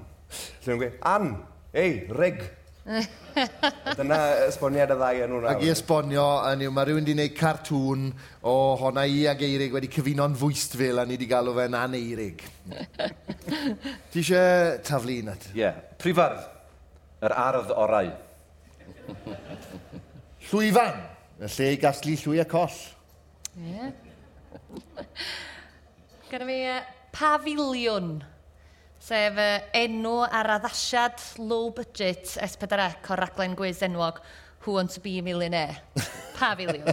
Lle nhw'n gweud, an, ei, reg. Dyna esboniad y ddau yn hwnna. Ac i esbonio, yn yw, mae rhywun wedi gwneud cartŵn o honna i ag Eirig wedi cyfuno'n fwyst fel a ni wedi galw fe'n aneirig. Ti eisiau taflu un at? Ie. Yeah. Prifardd, yr ardd orau. Llwyfan, y lle i gasglu llwy a coll. Ie. Yeah. Gyda fi uh, pafiliwn sef enw ar addasiad low budget S4C e o'r raglen gwiz enwog Who Wants to Be a Millionaire. Pa filiwn?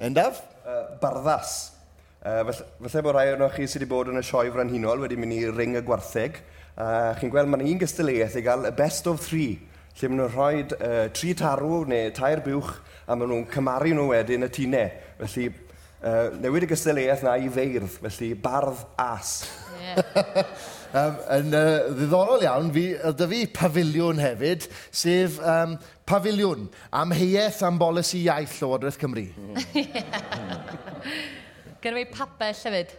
Endaf? Uh, barddas. Uh, felly bod rhai o'n chi sydd wedi bod yn y sioe frenhinol wedi mynd i ring y gwartheg. Uh, Chi'n gweld mae'n un gystyleuaeth i gael y best of three, lle maen nhw'n rhoi uh, tri tarw neu tair buwch a maen nhw'n cymaru nhw wedyn y tunau. Felly uh, newid y gystyleuaeth na i feirdd, felly bardd as. Yeah. um, yn uh, ddiddorol iawn, fi, ydy fi pafiliwn hefyd, sef um, pafiliwn am heiaeth am bolisi iaith Llywodraeth Cymru. Gen fi papell hefyd,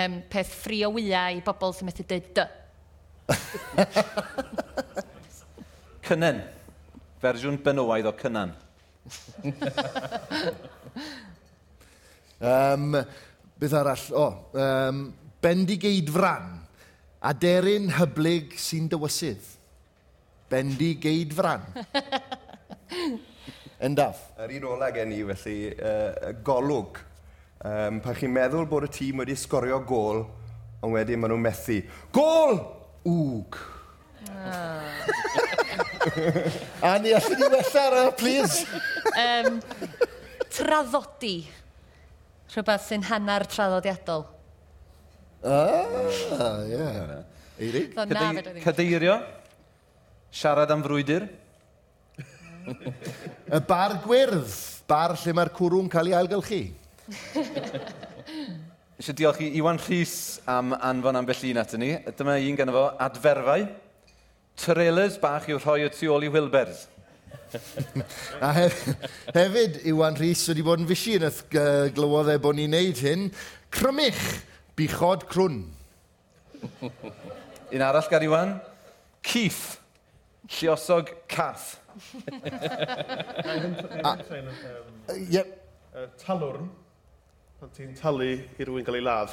um, peth ffri o wyau i bobl sy'n methu dweud dy. Cynnen. Fersiwn benywaidd o cynnan. um, beth arall? O, oh, um, bendigeidfran aderyn hyblyg sy'n dywysydd. Bendi geidfran. Endaf. Yr un ola gen i felly, uh, golwg. Um, pan chi'n meddwl bod y tîm wedi sgorio gol, ond wedyn maen nhw'n methu. Gol! Wg. Ah. A ni allan i wella ar please. um, traddodi. Rhywbeth sy'n hanner traddodiadol. Ah, ie. Eirig? Cadeirio? Siarad am frwydr? y bar gwyrdd, bar lle mae'r cwrw'n cael ei ailgylchu. Eisiau diolch i Iwan Rhys am anfon ambell un atyn ni. Dyma un gan fo, adferfau. Trailers bach i'w rhoi o tu ôl i Wilbers. a hef, hefyd, Iwan Rhys wedi bod yn fysi yn y uh, glywoddau bod ni'n neud hyn. Crymich! Bichod crwn. Un arall gar Iwan. Cith. Lluosog cath. Yep. Yy, Talwrn, pan ti'n talu i rywun gael ei ladd.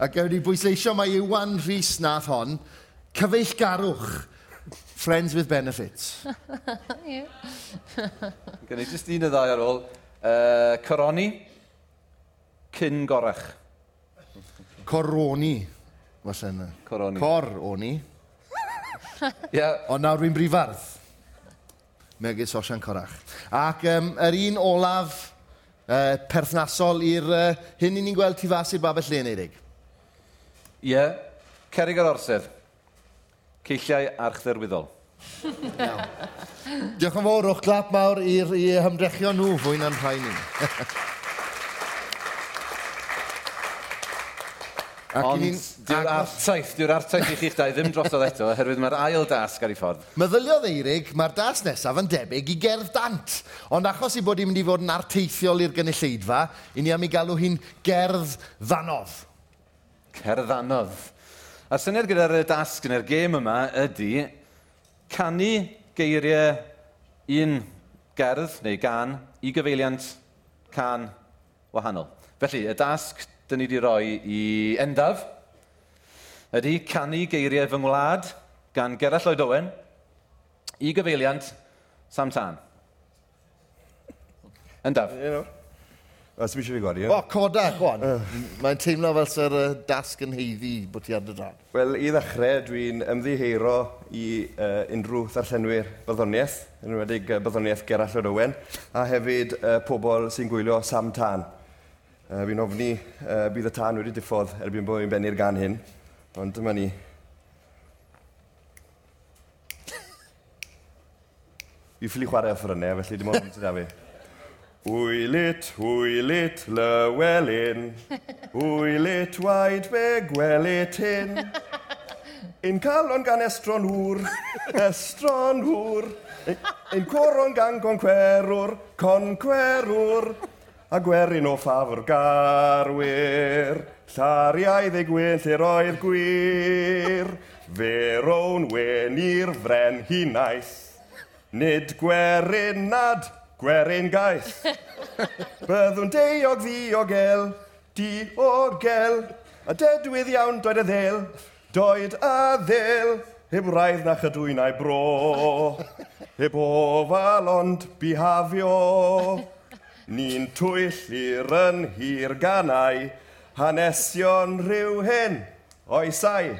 A ewn ni bwysleisio mae Iwan Rhys nath hon, cyfeillgarwch. Friends with benefits. yeah. Gynnu jyst un y ddau ar ôl. Uh, coroni, cyn gorach. Coroni, falle yna. Coroni. Coroni. yeah. Ond nawr rwy'n brifardd. Megis Osian Corach. Ac um, yr un olaf uh, perthnasol i'r uh, hyn i ni'n gweld tu fas i'r babell le. Ie, yeah. cerig ar orsedd ceilliau archdderwyddol. Diolch yn fawr o'ch glap mawr i'r i hymdrechion nhw fwy na'n rhai ni. Ac Ond diw'r artaith, diw'r artaith i chi'ch dau ddim drosodd eto, oherwydd mae'r ail dasg ar ei ffordd. Meddyliodd Eirig, mae'r das nesaf yn debyg i gerdd dant. Ond achos i bod i'n mynd i fod yn arteithiol i'r gynulleidfa, i ni am i galw hi'n gerdd ddanodd. Cerdd ddanodd. A syniad gyda'r dasg yn yr gêm yma ydy canu geiriau un gerdd neu gan i gyfeiliant can wahanol. Felly, y dasg dyn ni wedi rhoi i endaf ydy canu geiriau fy ngwlad gan Gerall Lloyd Owen i gyfeiliant Sam Tan. Endaf. You know. Os mi eisiau fi godi? O, coda, gwan. Mae'n teimlo fel sy'r uh, dasg yn heiddi bod ti ar dy dan. Wel, i ddechrau, dwi'n ymddiheiro i uh, unrhyw ddarllenwyr byddoniaeth, yn enwedig uh, byddoniaeth Gerall o'r Owen, a hefyd uh, pobl sy'n gwylio Sam Tan. Uh, fi'n ofni uh, bydd y tan wedi diffodd erbyn bod fi'n bennu'r gan hyn, ond dyma ni. Fi ffili chwarae offer yna, felly dim ond sydd â fi. Wylit, wylit, lywelyn. Wylit, waid be gwelit hyn. Un calon gan estron hŵr, estron hŵr. Un coron gan concwerwr, concwerwr. A gwerin o ffafr garwyr. Llariau ei gwyn lle roi'r gwir. Ferown wen i'r fren hi Nid gwerin nad Gwerin gaeth. Byddwn deiog ddiogel, diogel, a dedwydd iawn doed y ddel, doed a ddel, heb raidd na chydwynau bro, heb ofal ond bihafio. Ni'n twyll i'r yn hir ganau, hanesion rhyw hyn, oesau.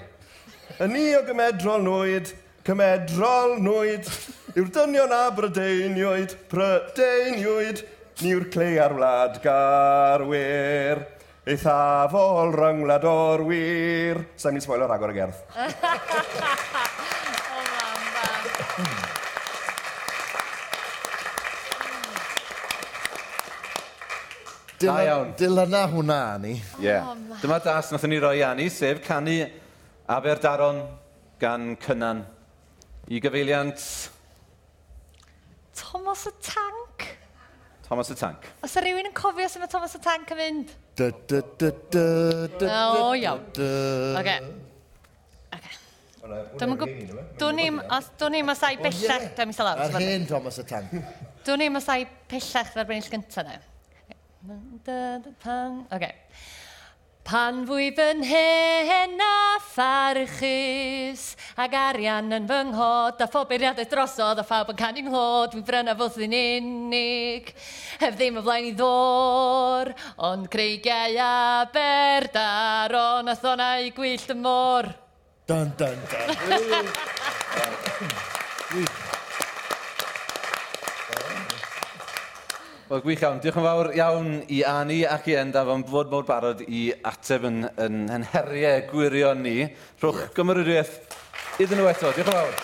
Yn ni o gymedrol nwyd, cymedrol nwyd, yw'r dynion a brydeiniwyd, brydeiniwyd, ni'r clei ar wlad garwyr. Eithafol ryngwlad o'r wir. Sa'n mynd spoilio rhagor y gerdd. o, mam, mam. Da iawn. Dilyna hwnna, Ani. Ie. Yeah. Oh, Dyma das nath ni roi Ani, sef canu Aberdaron gan Cynan. I gyfeiliant Thomas y Tank. Thomas y Tank. Os yw rhywun yn cofio sef mae Thomas y Tank yn mynd? O, iawn. Oce. Oce. Dwi'n gwybod... Dwi'n ni'n... Dwi'n ni'n masau bellach... Dwi'n mis alawr. Ar hen Thomas y Tank. Dwi'n ni'n masau pellach ar bennill gyntaf na. Oce. Pan fwy fy hen a pharchus, ag arian yn fy nghod, a phoberiadau drosodd, a phawb yn canu nghlod, mi bryna fod yn unig, hef ddim y flaen i ddor, ond creigiau a berdar, ond a thonau gwyllt y môr. Dun, dun, dun. Wel, gwych iawn. Diolch yn fawr iawn i Ani ac i Endaf am fod mor barod i ateb yn, yn, yn heriau gwirion ni. Rhwch yeah. gymrydwiaeth iddyn nhw eto. Diolch yn fawr.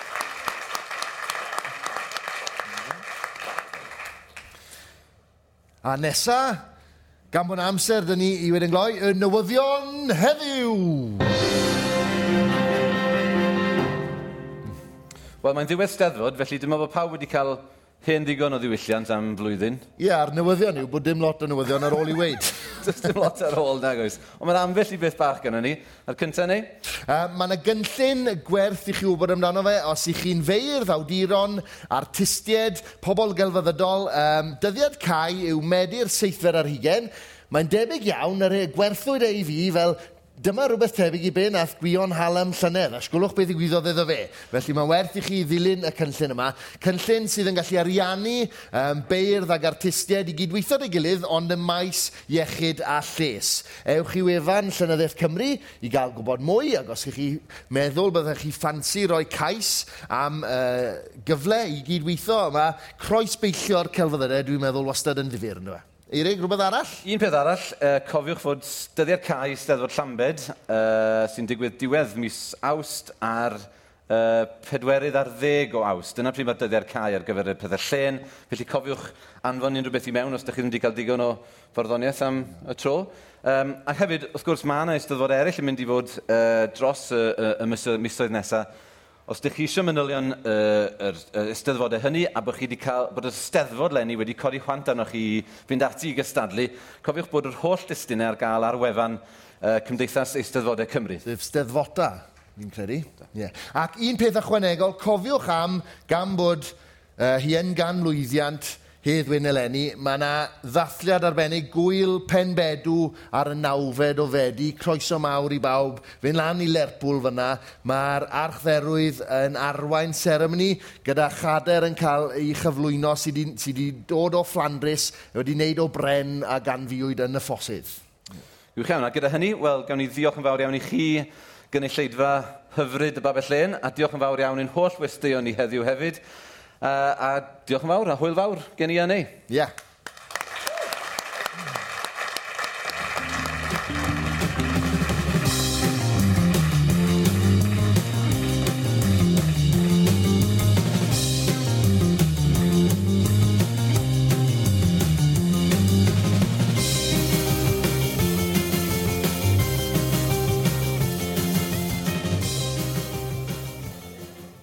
A nesa, gan bod amser dyn ni i wedyn gloi, y newyddion heddiw! Wel, mae'n ddiwedd steddfod, felly dyma bod pawb wedi cael Hen ddigon o ddiwylliant am flwyddyn. Ie, yeah, a'r newyddion yw bod dim lot o newyddion ar ôl i weid. Does dim lot ar ôl, nag oes. Ond mae'n ambell i beth bach gyda ni. A'r cyntaf ni? Uh, mae yna gynllun gwerth i chi wybod amdano fe. Os i chi'n feirdd, awduron, artistied, pobl gelfyddydol, um, dyddiad cai yw medi'r seithfer ar hugen. Mae'n debyg iawn yr y gwerthwyd ei fi fel Dyma rhywbeth tebyg i be nath Gwion Halam Llynedd, a sgwlwch beth ddigwyddodd iddo fe. Felly mae werth i chi ddilyn y cynllun yma. Cynllun sydd yn gallu ariannu um, beirdd ag artistiaid i gydweithio ei gilydd, ond y maes iechyd a lles. Ewch i wefan Llynyddiaeth Cymru i gael gwybod mwy, ac os chi meddwl byddech chi ffansi roi cais am uh, gyfle i gydweithio yma, croes beillio'r celfyddydau, dwi'n meddwl wastad yn ddifur, yn dweud. Eirig, rhywbeth arall? Un peth arall, uh, cofiwch fod dyddiad cae Steddfod Llambed uh, sy'n digwydd diwedd mis awst ar uh, pedwerydd ar ddeg o awst. Dyna pryd mae'r dyddiad cae ar gyfer y pethau llen. Felly cofiwch anfon unrhyw beth i mewn os ydych chi ddim wedi cael digon o farddoniaeth am y tro. Um, a hefyd, wrth gwrs, mae yna eisteddfod eraill yn mynd i fod uh, dros y, y, y misoedd nesaf Os ydych chi eisiau manylion yr uh, er, ysteddfodau hynny a bod, chi wedi cael, bod y ysteddfod lenni wedi codi chwant arnoch chi fynd ati i gystadlu, cofiwch bod yr holl listunau ar gael ar wefan uh, Cymdeithas Eisteddfodau Cymru. Sef steddfodau, fi'n credu. Yeah. Ac un peth ychwanegol, cofiwch am gan bod uh, hi yn gan lwyddiant hedd wyn eleni, mae yna ddathliad arbennig gwyl penbedw ar y nawfed o fedi, croeso mawr i bawb, fynd lan i Lerpwl fyna, mae'r archdderwydd yn arwain seremoni gyda chader yn cael ei chyflwyno sydd wedi sy dod o Flandris, wedi wneud o bren a ganfiwyd yn y ffosydd. Gwych iawn, a gyda hynny, wel, gawn ni ddiolch yn fawr iawn i chi, gynulleidfa hyfryd y Babell Len, a diolch yn fawr iawn i'n holl westeion ni heddiw hefyd. Uh, a diolch yn fawr, a hwyl fawr gen i Ianni. Ie. Yeah.